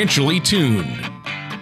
financially tuned.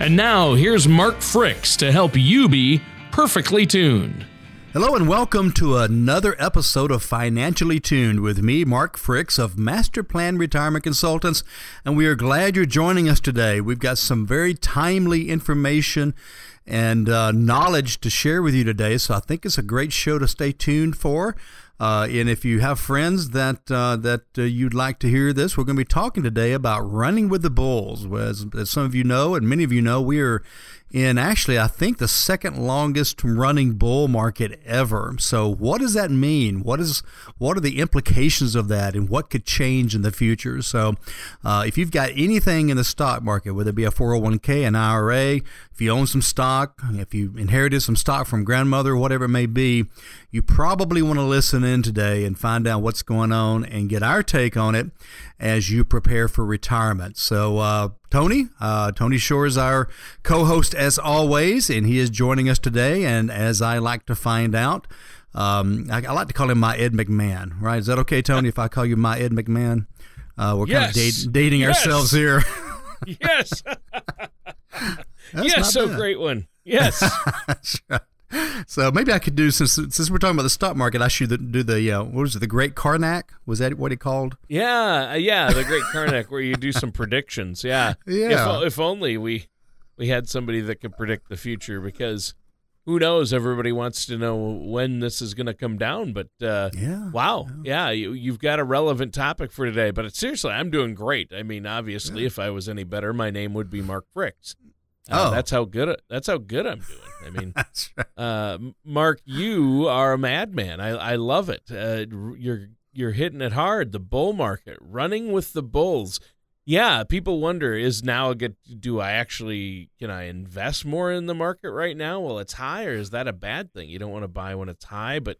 And now here's Mark Fricks to help you be perfectly tuned. Hello and welcome to another episode of Financially Tuned with me, Mark Fricks of Master Plan Retirement Consultants, and we are glad you're joining us today. We've got some very timely information and uh, knowledge to share with you today, so I think it's a great show to stay tuned for. Uh, and if you have friends that uh, that uh, you'd like to hear this, we're going to be talking today about running with the bulls. As, as some of you know, and many of you know, we are in actually, I think, the second longest running bull market ever. So, what does that mean? What is what are the implications of that, and what could change in the future? So, uh, if you've got anything in the stock market, whether it be a 401k, an IRA, if you own some stock, if you inherited some stock from grandmother, whatever it may be, you probably want to listen in today and find out what's going on and get our take on it as you prepare for retirement. So, uh, Tony, uh, Tony Shore is our co host as always, and he is joining us today. And as I like to find out, um, I, I, like to call him my Ed McMahon, right? Is that okay, Tony, if I call you my Ed McMahon? Uh, we're yes. kind of date, dating yes. ourselves here. yes. yes, so bad. great one. Yes. so maybe I could do since since we're talking about the stock market, I should do the uh, what was it, the Great Carnac Was that what he called? Yeah, uh, yeah, the Great Carnac, where you do some predictions. Yeah, yeah. If, if only we we had somebody that could predict the future, because who knows? Everybody wants to know when this is going to come down. But uh, yeah, wow, yeah, yeah you, you've got a relevant topic for today. But seriously, I'm doing great. I mean, obviously, yeah. if I was any better, my name would be Mark Fricks. Uh, oh, that's how good. That's how good I'm doing. I mean, right. uh, Mark, you are a madman. I I love it. Uh, you're you're hitting it hard. The bull market, running with the bulls. Yeah, people wonder is now a good. Do I actually can I invest more in the market right now? Well, it's high, or is that a bad thing? You don't want to buy when it's high, but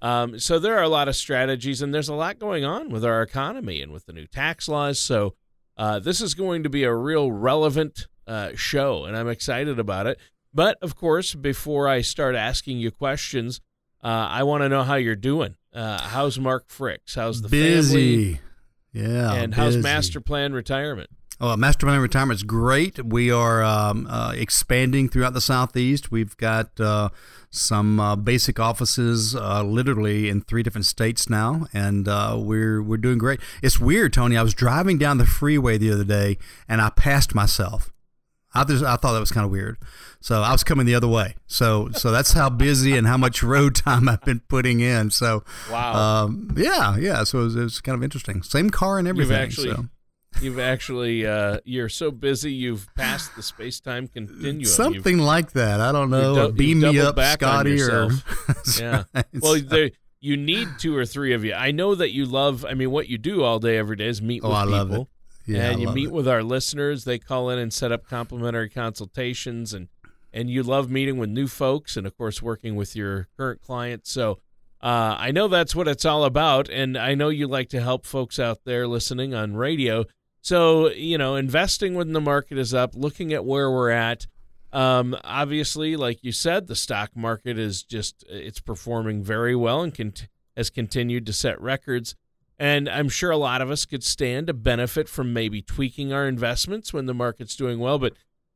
um, so there are a lot of strategies, and there's a lot going on with our economy and with the new tax laws. So uh, this is going to be a real relevant uh, show, and I'm excited about it. But of course, before I start asking you questions, uh, I want to know how you're doing. Uh, how's Mark Fricks? How's the busy? Family? Yeah, and busy. how's Master Plan Retirement? Oh, Master Plan Retirement is great. We are um, uh, expanding throughout the Southeast. We've got uh, some uh, basic offices, uh, literally in three different states now, and uh, we're we're doing great. It's weird, Tony. I was driving down the freeway the other day, and I passed myself. I just I thought that was kind of weird. So I was coming the other way. So so that's how busy and how much road time I've been putting in. So wow. Um, yeah, yeah. So it was, it was, kind of interesting. Same car and everything. You've actually, so. you've actually uh, you're so busy you've passed the space time continuum. Something you've, like that. I don't know. Du- Beam me up, Scotty. Or yeah. Right. Well, so. you need two or three of you. I know that you love. I mean, what you do all day, every day is meet oh, with I people. Yeah, and you meet it. with our listeners. They call in and set up complimentary consultations, and and you love meeting with new folks, and of course working with your current clients. So uh, I know that's what it's all about, and I know you like to help folks out there listening on radio. So you know, investing when the market is up, looking at where we're at. Um, obviously, like you said, the stock market is just it's performing very well and con- has continued to set records. And I'm sure a lot of us could stand to benefit from maybe tweaking our investments when the market's doing well. But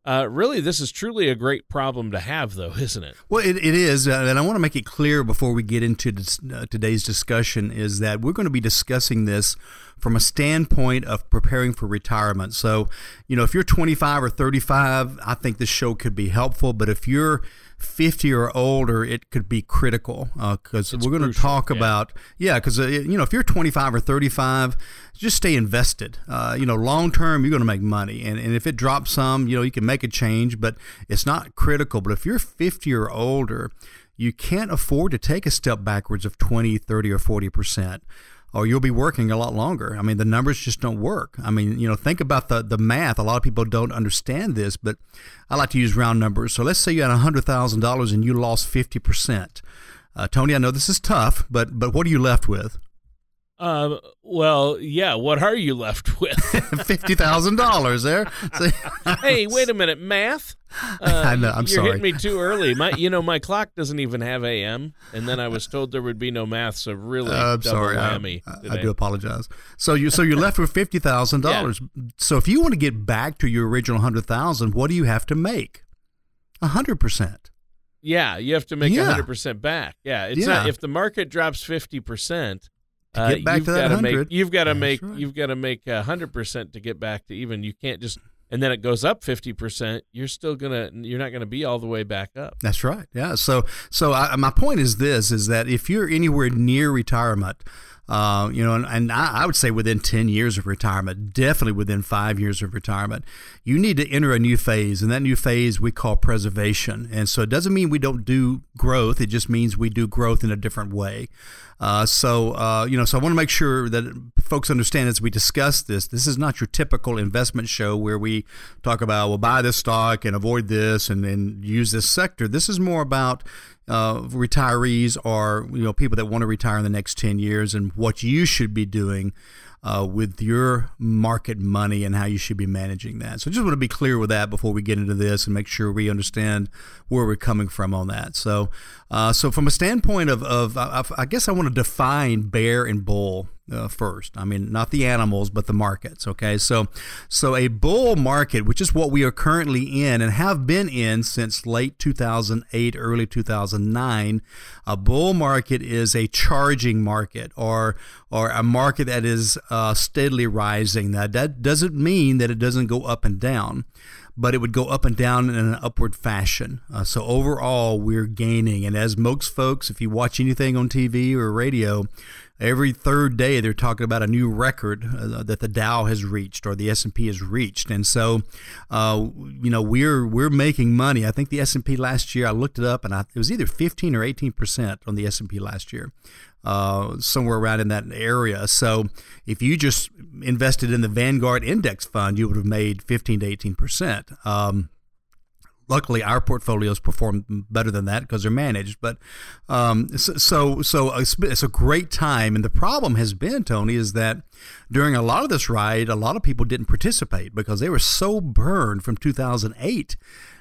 Uh, really, this is truly a great problem to have, though, isn't it? Well, it, it is, uh, and I want to make it clear before we get into this, uh, today's discussion is that we're going to be discussing this from a standpoint of preparing for retirement. So, you know, if you're 25 or 35, I think this show could be helpful. But if you're 50 or older, it could be critical because uh, we're going to talk yeah. about, yeah, because, uh, you know, if you're 25 or 35, just stay invested. Uh, you know, long term, you're going to make money. And, and if it drops some, you know, you can make a change, but it's not critical. But if you're 50 or older, you can't afford to take a step backwards of 20, 30, or 40 percent or you'll be working a lot longer. I mean, the numbers just don't work. I mean, you know, think about the, the math. A lot of people don't understand this, but I like to use round numbers. So let's say you had $100,000 and you lost 50%. Uh, Tony, I know this is tough, but but what are you left with? Um, well, yeah. What are you left with? Fifty thousand dollars there. hey, wait a minute, math. Uh, I know. I'm you're sorry. You're hitting me too early. My, you know, my clock doesn't even have AM, and then I was told there would be no math. So really, uh, I'm sorry. I, I, do apologize. So you, so you're left with fifty thousand yeah. dollars. So if you want to get back to your original hundred thousand, what do you have to make? A hundred percent. Yeah, you have to make a hundred percent back. Yeah, it's yeah. not if the market drops fifty percent to get uh, back to that hundred. You've got to make you've got to make hundred percent to get back to even. You can't just and then it goes up 50% you're still gonna you're not gonna be all the way back up that's right yeah so so I, my point is this is that if you're anywhere near retirement uh, you know, and, and I, I, would say within 10 years of retirement, definitely within five years of retirement, you need to enter a new phase. And that new phase we call preservation. And so it doesn't mean we don't do growth, it just means we do growth in a different way. Uh, so, uh, you know, so I want to make sure that folks understand as we discuss this, this is not your typical investment show where we talk about, well, buy this stock and avoid this and then use this sector. This is more about, uh, retirees or you know people that want to retire in the next 10 years and what you should be doing uh, with your market money and how you should be managing that. So, I just want to be clear with that before we get into this and make sure we understand where we're coming from on that. So, uh, so from a standpoint of, of I, I guess I want to define bear and bull uh, first. I mean, not the animals, but the markets. Okay, so so a bull market, which is what we are currently in and have been in since late 2008, early 2009. A bull market is a charging market or or a market that is uh, steadily rising. Now that doesn't mean that it doesn't go up and down but it would go up and down in an upward fashion. Uh, so overall, we're gaining. And as most folks, if you watch anything on TV or radio, every third day they're talking about a new record uh, that the Dow has reached or the S&P has reached. And so uh, you know we're we're making money. I think the S&P last year I looked it up and I, it was either 15 or 18 percent on the S&P last year uh, somewhere around in that area. So if you just invested in the Vanguard index fund you would have made 15 to 18 percent. Um, luckily our portfolios perform better than that because they're managed. But um, so so it's a great time, and the problem has been Tony is that during a lot of this ride, a lot of people didn't participate because they were so burned from 2008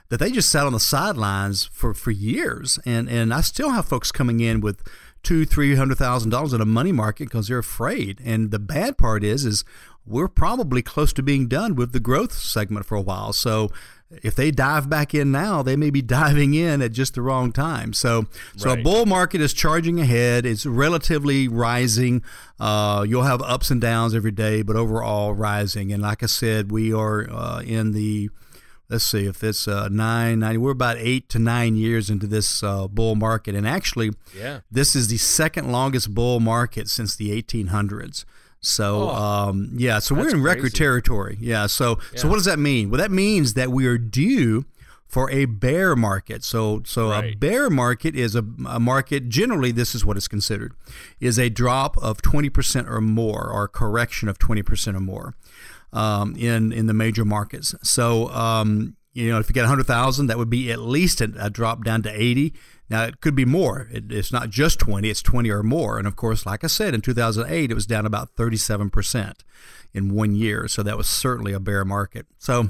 that they just sat on the sidelines for for years. And and I still have folks coming in with two three hundred thousand dollars in a money market because they're afraid. And the bad part is is we're probably close to being done with the growth segment for a while. So if they dive back in now, they may be diving in at just the wrong time. So, so right. a bull market is charging ahead. It's relatively rising. Uh, you'll have ups and downs every day, but overall rising. And like I said, we are uh, in the let's see if it's uh, nine, nine. We're about eight to nine years into this uh, bull market, and actually, yeah. this is the second longest bull market since the 1800s. So oh, um, yeah, so we're in record crazy. territory. Yeah. So yeah. so what does that mean? Well, that means that we are due for a bear market. So so right. a bear market is a, a, market. Generally, this is what is considered is a drop of twenty percent or more, or a correction of twenty percent or more um, in in the major markets. So um, you know, if you get 100,000, that would be at least a, a, drop down to 80. Now, it could be more. It, it's not just 20, it's 20 or more. And of course, like I said, in 2008, it was down about 37% in one year. So that was certainly a bear market. So,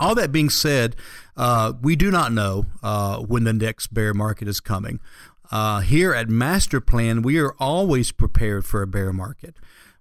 all that being said, uh, we do not know uh, when the next bear market is coming. Uh, here at Master Plan, we are always prepared for a bear market.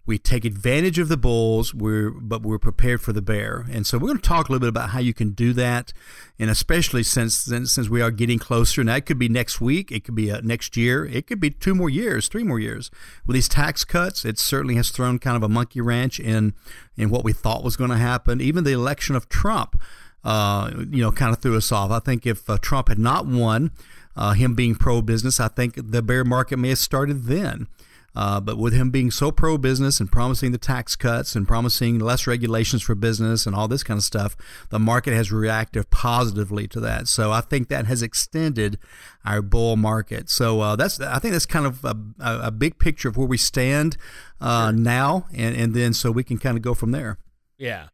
We take advantage of the bulls, we're but we're prepared for the bear. And so we're going to talk a little bit about how you can do that, and especially since since, since we are getting closer. Now it could be next week, it could be uh, next year, it could be two more years, three more years. With these tax cuts, it certainly has thrown kind of a monkey wrench in in what we thought was going to happen. Even the election of Trump, uh, you know, kind of threw us off. I think if uh, Trump had not won, uh, him being pro business, I think the bear market may have started then. Uh, but with him being so pro business and promising the tax cuts and promising less regulations for business and all this kind of stuff, the market has reacted positively to that. So I think that has extended our bull market. So uh, that's I think that's kind of a, a big picture of where we stand uh, now, and and then so we can kind of go from there. Yeah,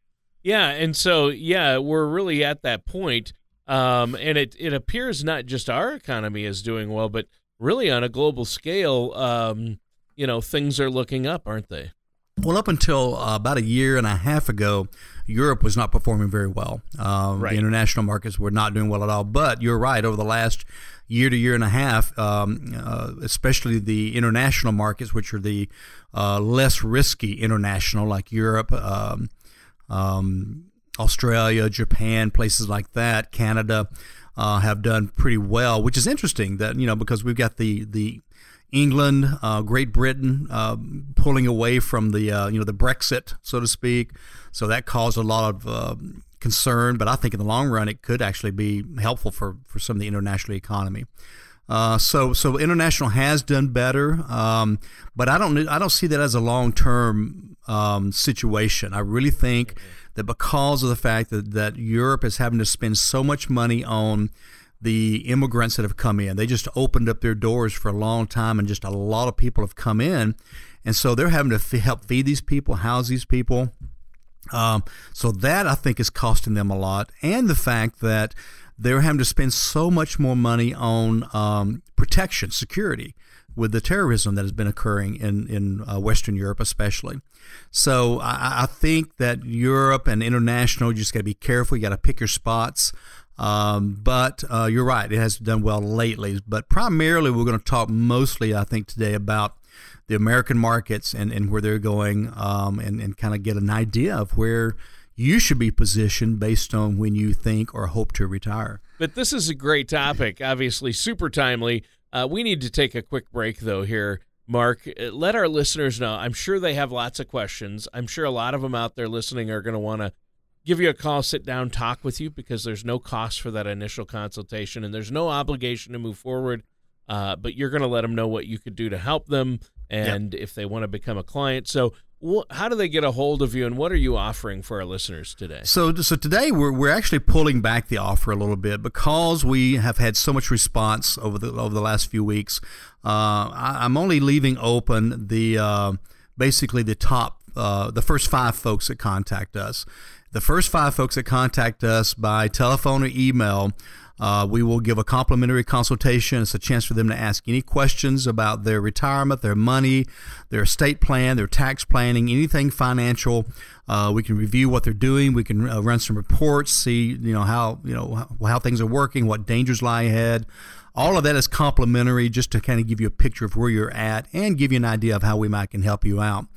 yeah, and so yeah, we're really at that point. Um, and it, it appears not just our economy is doing well, but really on a global scale, um, you know, things are looking up, aren't they? Well, up until uh, about a year and a half ago, Europe was not performing very well. Um, right. The international markets were not doing well at all. But you're right, over the last year to year and a half, um, uh, especially the international markets, which are the uh, less risky international, like Europe, um, um Australia, Japan, places like that, Canada, uh, have done pretty well, which is interesting that, you know, because we've got the, the England, uh, Great Britain uh, pulling away from the uh, you know the Brexit, so to speak. So that caused a lot of uh, concern, but I think in the long run it could actually be helpful for, for some of the international economy. Uh, so so international has done better, um, but I don't I don't see that as a long term um, situation. I really think that because of the fact that, that Europe is having to spend so much money on the immigrants that have come in. They just opened up their doors for a long time, and just a lot of people have come in, and so they're having to f- help feed these people, house these people. Um, so that I think is costing them a lot, and the fact that they're having to spend so much more money on um, protection, security with the terrorism that has been occurring in in uh, Western Europe, especially. So I, I, think that Europe and international, you just got to be careful. You got to pick your spots. Um, but uh, you're right, it has done well lately. But primarily, we're going to talk mostly, I think, today about the American markets and, and where they're going um, and, and kind of get an idea of where you should be positioned based on when you think or hope to retire. But this is a great topic, obviously, super timely. Uh, we need to take a quick break, though, here. Mark, uh, let our listeners know. I'm sure they have lots of questions. I'm sure a lot of them out there listening are going to want to give you a call, sit down, talk with you because there's no cost for that initial consultation and there's no obligation to move forward. Uh, but you're going to let them know what you could do to help them and yep. if they want to become a client. So, wh- how do they get a hold of you and what are you offering for our listeners today? So, so today we're, we're actually pulling back the offer a little bit because we have had so much response over the over the last few weeks. Uh, I, am only leaving open the uh, basically the top uh, the first five folks that contact us. The first five folks that contact us by telephone or email, uh, we will give a complimentary consultation. It's a chance for them to ask any questions about their retirement, their money, their estate plan, their tax planning, anything financial. Uh, we can review what they're doing. We can uh, run some reports, see you know how you know how, how things are working, what dangers lie ahead. All of that is complimentary just to kind of give you a picture of where you're at and give you an idea of how we might can help you out.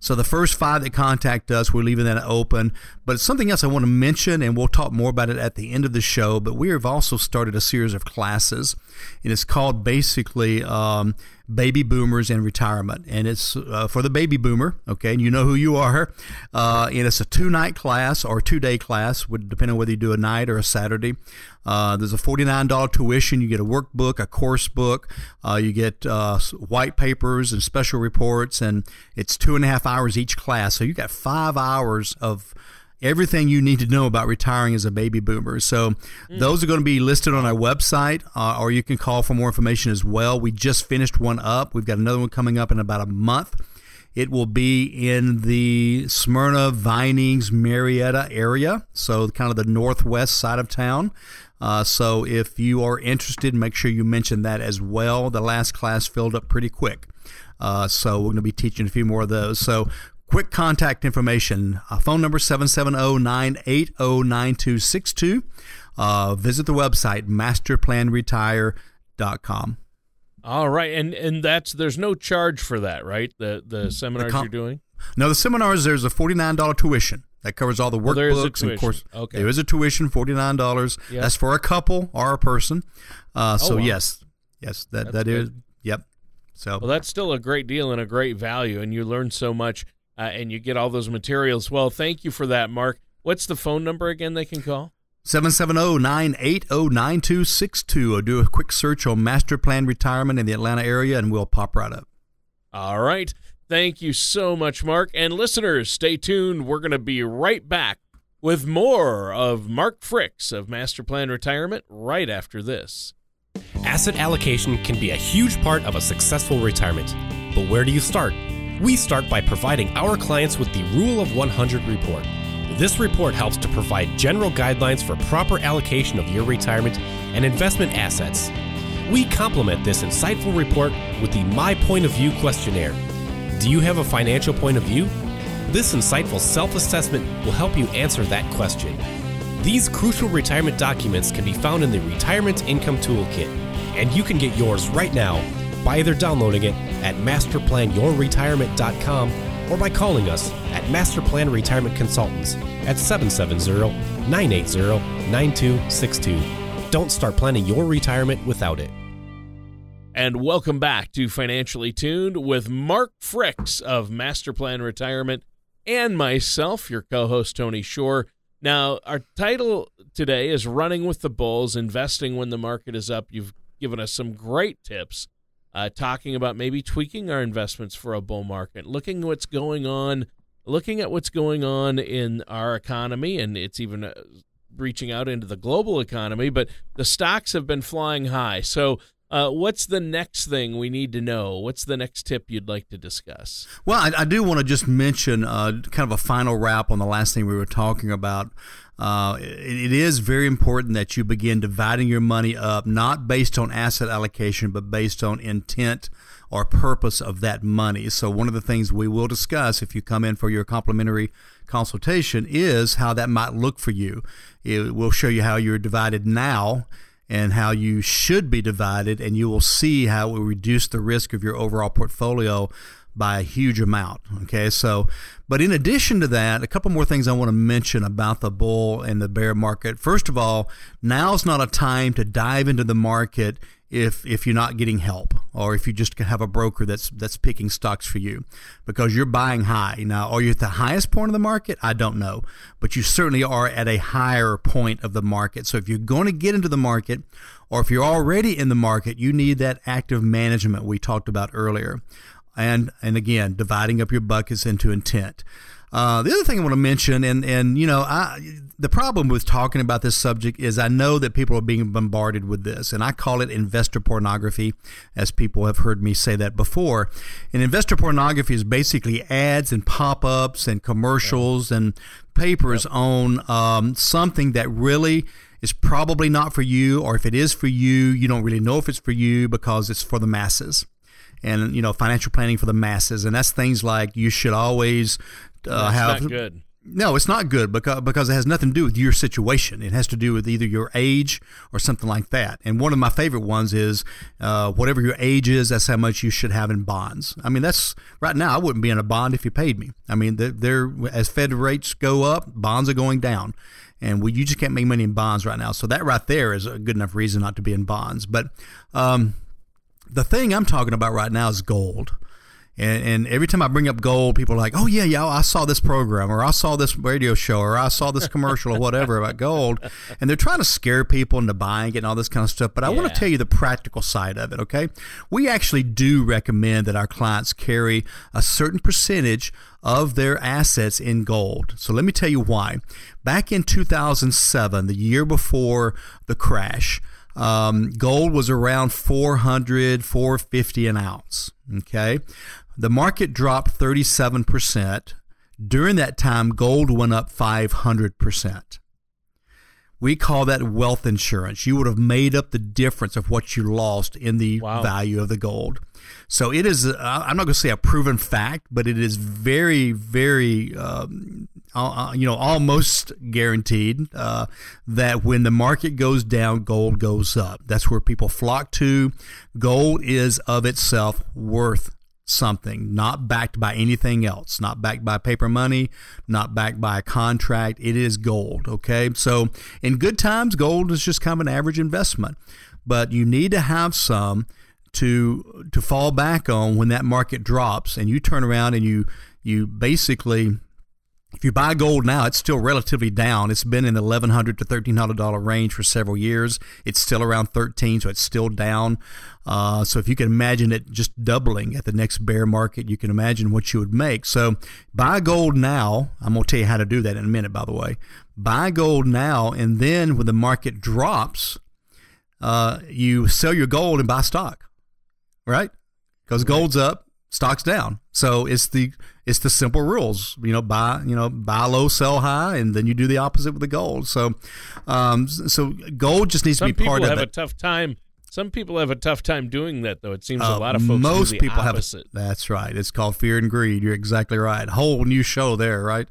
So the first five that contact us, we're leaving that open. But something else I want to mention, and we'll talk more about it at the end of the show, but we have also started a series of classes. And it's called basically um, baby boomers and retirement. And it's uh, for the baby boomer, okay, and you know who you are. Uh, and it's a two night class or two day class, would depend on whether you do a night or a Saturday. Uh, there's a $49 tuition. You get a workbook, a course book. Uh, you get uh, white papers and special reports, and it's two and a half hours each class. So you got five hours of everything you need to know about retiring as a baby boomer. So mm. those are going to be listed on our website, uh, or you can call for more information as well. We just finished one up. We've got another one coming up in about a month. It will be in the Smyrna, Vinings, Marietta area, so kind of the northwest side of town. Uh, so if you are interested, make sure you mention that as well. The last class filled up pretty quick. Uh, so we're going to be teaching a few more of those. So quick contact information uh, phone number 770-980-9262 uh, visit the website masterplanretire.com all right and and that's there's no charge for that right the the seminars the com- you're doing No, the seminars there's a forty nine dollar tuition that covers all the Oh, is workbooks and course. Okay. There is a tuition forty nine dollars. Yeah. That's for a couple or a person. Uh, so Oh, wow. yes, yes, that That's that is good. yep. So Well, that's still a great deal and a great value, and you learn so much, uh, and you get all those materials. Well, thank you for that, Mark. What's the phone number again they can call? 770-980-9262 or do a quick search on master plan retirement in the Atlanta area and we'll pop right up. All right. Thank you so much, Mark. And listeners, stay tuned. We're going to be right back with more of Mark Fricks of Master Plan Retirement right after this. Asset allocation can be a huge part of a successful retirement. But where do you start? We start by providing our clients with the Rule of 100 report. This report helps to provide general guidelines for proper allocation of your retirement and investment assets. We complement this insightful report with the My Point of View questionnaire. Do you have a financial point of view? This insightful self assessment will help you answer that question. These crucial retirement documents can be found in the Retirement Income Toolkit, and you can get yours right now by either downloading it at masterplanyourretirement.com or by calling us at Masterplan Retirement Consultants at 770-980-9262. Don't start planning your retirement without it. And welcome back to Financially Tuned with Mark Fricks of Master Plan Retirement and myself, your co host, Tony Shore. Now, our title today is Running with the Bulls, Investing When the Market is Up. You've given us some great tips uh, talking about maybe tweaking our investments for a bull market, looking at what's going on, looking at what's going on in our economy, and it's even uh, reaching out into the global economy. But the stocks have been flying high. So, uh, what's the next thing we need to know? What's the next tip you'd like to discuss? Well, I, I do want to just mention uh, kind of a final wrap on the last thing we were talking about. Uh, it, it is very important that you begin dividing your money up, not based on asset allocation, but based on intent or purpose of that money. So, one of the things we will discuss if you come in for your complimentary consultation is how that might look for you. It will show you how you're divided now and how you should be divided, and you will see how it will reduce the risk of your overall portfolio by a huge amount. Okay, so, but in addition to that, a couple more things I want to mention about the bull and the bear market. First of all, now's not a time to dive into the market if if you're not getting help or if you just have a broker that's that's picking stocks for you because you're buying high. Now, are you at the highest point of the market? I don't know, but you certainly are at a higher point of the market. So if you're going to get into the market or if you're already in the market, you need that active management we talked about earlier. And and again, dividing up your buckets into intent. Uh, the other thing I want to mention, and and you know, I the problem with talking about this subject is I know that people are being bombarded with this, and I call it investor pornography, as people have heard me say that before. And investor pornography is basically ads and pop ups and commercials and papers on um, something that really is probably not for you, or if it is for you, you don't really know if it's for you because it's for the masses and you know financial planning for the masses. And that's things like you should always uh, have not good. no it's not good because because it has nothing to do with your situation. It has to do with either your age or something like that. And one of my favorite ones is uh, whatever your age is that's how much you should have in bonds. I mean that's right now i wouldn't be in a bond if you paid me. I mean they're, they're as fed rates go up bonds are going down. And we, you just can't make money in bonds right now. So that right there is a good enough reason not to be in bonds. But um, the thing I'm talking about right now is gold. And, and every time I bring up gold, people are like, "Oh yeah, yeah, I saw this program, or I saw this radio show, or I saw this commercial, or whatever about gold." And they're trying to scare people into buying it and all this kind of stuff. But I want to tell you the practical side of it. Okay, we actually do recommend that our clients carry a certain percentage of their assets in gold. So let me tell you why. Back in 2007, the year before the crash. Um, gold was around 400, 450 an ounce. Okay. The market dropped 37%. During that time, gold went up 500%. We call that wealth insurance. You would have made up the difference of what you lost in the Wow. value of the gold. So it is, uh, I'm not going to say a proven fact, but it is very, very, um, uh, uh, you know, almost guaranteed uh, that when the market goes down, gold goes up. That's where people flock to. Gold is of itself worth something, not backed by anything else, not backed by paper money, not backed by a contract. It is gold. Okay. So in good times, gold is just kind of an average investment, but you need to have some to to fall back on when that market drops and you turn around and you you basically if you buy gold now, it's still relatively down. It's been in the eleven hundred to thirteen hundred dollar range for several years. It's still around thirteen, so it's still down. Uh, so if you can imagine it just doubling at the next bear market, you can imagine what you would make. So buy gold now. I'm gonna tell you how to do that in a minute. By the way, buy gold now, and then when the market drops, uh, you sell your gold and buy stock, right? Because gold's up, stock's down. So it's the it's the simple rules. You know, buy you know buy low, sell high, and then you do the opposite with the gold. So, um, so gold just needs Some to be part of people have it. a tough time. Some people have a tough time doing that, though. It seems a Uh, lot of folks most people opposite. have. That's right. It's called fear and greed. You're exactly right. Whole new show there, right?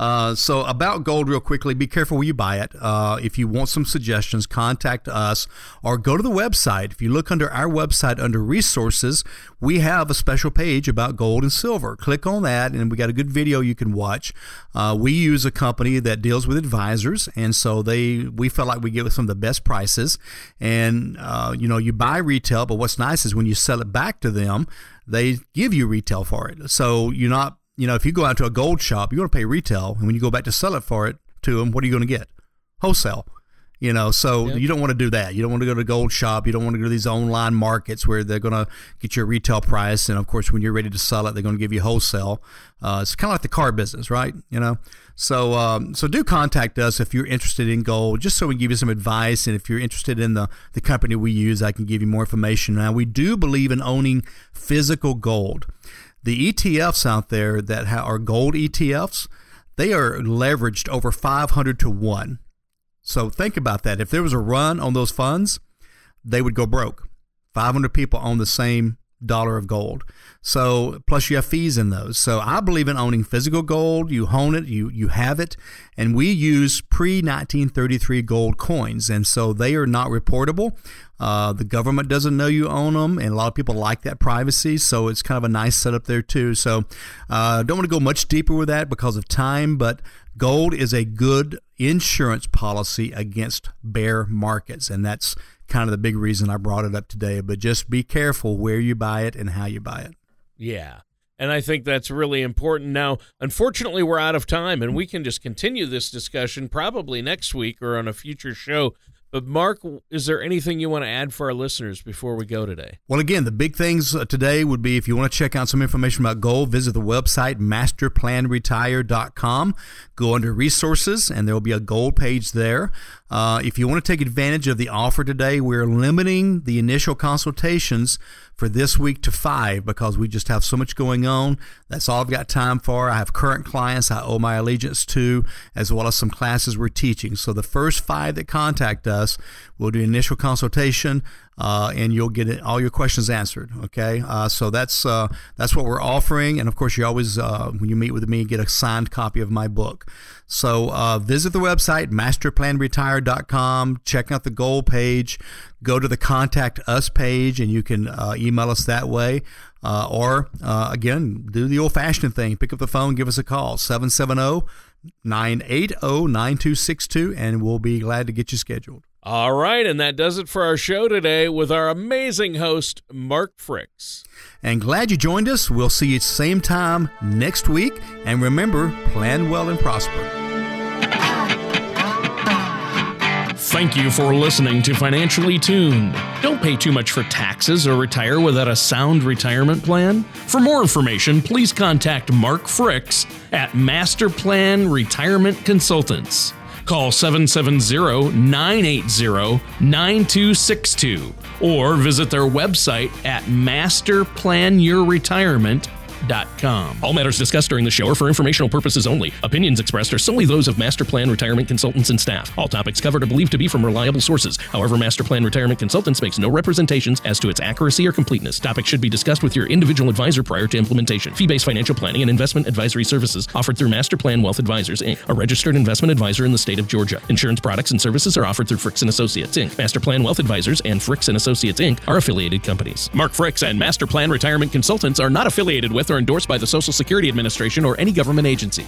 Uh, so about gold, real quickly, be careful where you buy it. Uh, if you want some suggestions, contact us or go to the website. If you look under our website under resources, we have a special page about gold and silver. Click on that, and we got a good video you can watch. Uh, we use a company that deals with advisors, and so they we felt like we get some of the best prices. And uh, you know, you buy retail, but what's nice is when you sell it back to them, they give you retail for it. So you're not you know, if you go out to a gold shop, you're going to pay retail, and when you go back to sell it for it to them, what are you going to get? Wholesale. You know, so Yep. you don't want to do that. You don't want to go to a gold shop. You don't want to go to these online markets where they're going to get you a retail price, and of course, when you're ready to sell it, they're going to give you wholesale. Uh, it's kind of like the car business, right? You know, so um, so do contact us if you're interested in gold, just so we can give you some advice, and if you're interested in the the company we use, I can give you more information. Now, we do believe in owning physical gold the ETFs out there that ha- are gold ETFs, they are leveraged over 500 to 1. So think about that. If there was a run on those funds, they would go broke. 500 people own the same dollar of gold. So plus you have fees in those. So I believe in owning physical gold. You hone it, you you have it, and we use pre 1933 gold coins, and so they are not reportable. Uh, the government doesn't know you own them, and a lot of people like that privacy. So it's kind of a nice setup there too. So uh, don't want to go much deeper with that because of time, but gold is a good insurance policy against bear markets, and that's kind of the big reason I brought it up today. But just be careful where you buy it and how you buy it. Yeah. And I think that's really important. Now, unfortunately, we're out of time, and we can just continue this discussion probably next week or on a future show. But, Mark, is there anything you want to add for our listeners before we go today? Well, again, the big things uh, today would be if you want to check out some information about gold, visit the website masterplanretire.com. Go under resources, and there will be a gold page there. Uh, if you want to take advantage of the offer today, we're limiting the initial consultations for this week to five because we just have so much going on. That's all I've got time for. I have current clients I owe my allegiance to, as well as some classes we're teaching. So the first five that contact us, we'll do initial consultation. Uh, and you'll get all your questions answered. Okay, uh, so that's uh, that's what we're offering, and of course, you always uh, when you meet with me, get a signed copy of my book. So uh, visit the website masterplanretire.com. Check out the goal page. Go to the contact us page, and you can uh, email us that way. Or again, do the old-fashioned thing: pick up the phone, give us a call 770 980 9262, and we'll be glad to get you scheduled. All right, and that does it for our show today with our amazing host, Mark Fricks. And glad you joined us. We'll see you at the same time next week. And remember, plan well and prosper. Thank you for listening to Financially Tuned. Don't pay too much for taxes or retire without a sound retirement plan. For more information, please contact Mark Fricks at Master Plan Retirement Consultants. Call 770 980 9262 or visit their website at masterplanyourretirement.com. masterplanretirement.com. All matters discussed during the show are for informational purposes only. Opinions expressed are solely those of Master Plan Retirement Consultants and staff. All topics covered are believed to be from reliable sources. However, Master Plan Retirement Consultants makes no representations as to its accuracy or completeness. Topics should be discussed with your individual advisor prior to implementation. Fee-based financial planning and investment advisory services offered through Master Plan Wealth Advisors Inc., a registered investment advisor in the state of Georgia. Insurance products and services are offered through Fricks and Associates Inc. Master Plan Wealth Advisors and Fricks and Associates Inc. are affiliated companies. Mark Fricks and Master Plan Retirement Consultants are not affiliated with or endorsed by the Social Security Administration or any government agency.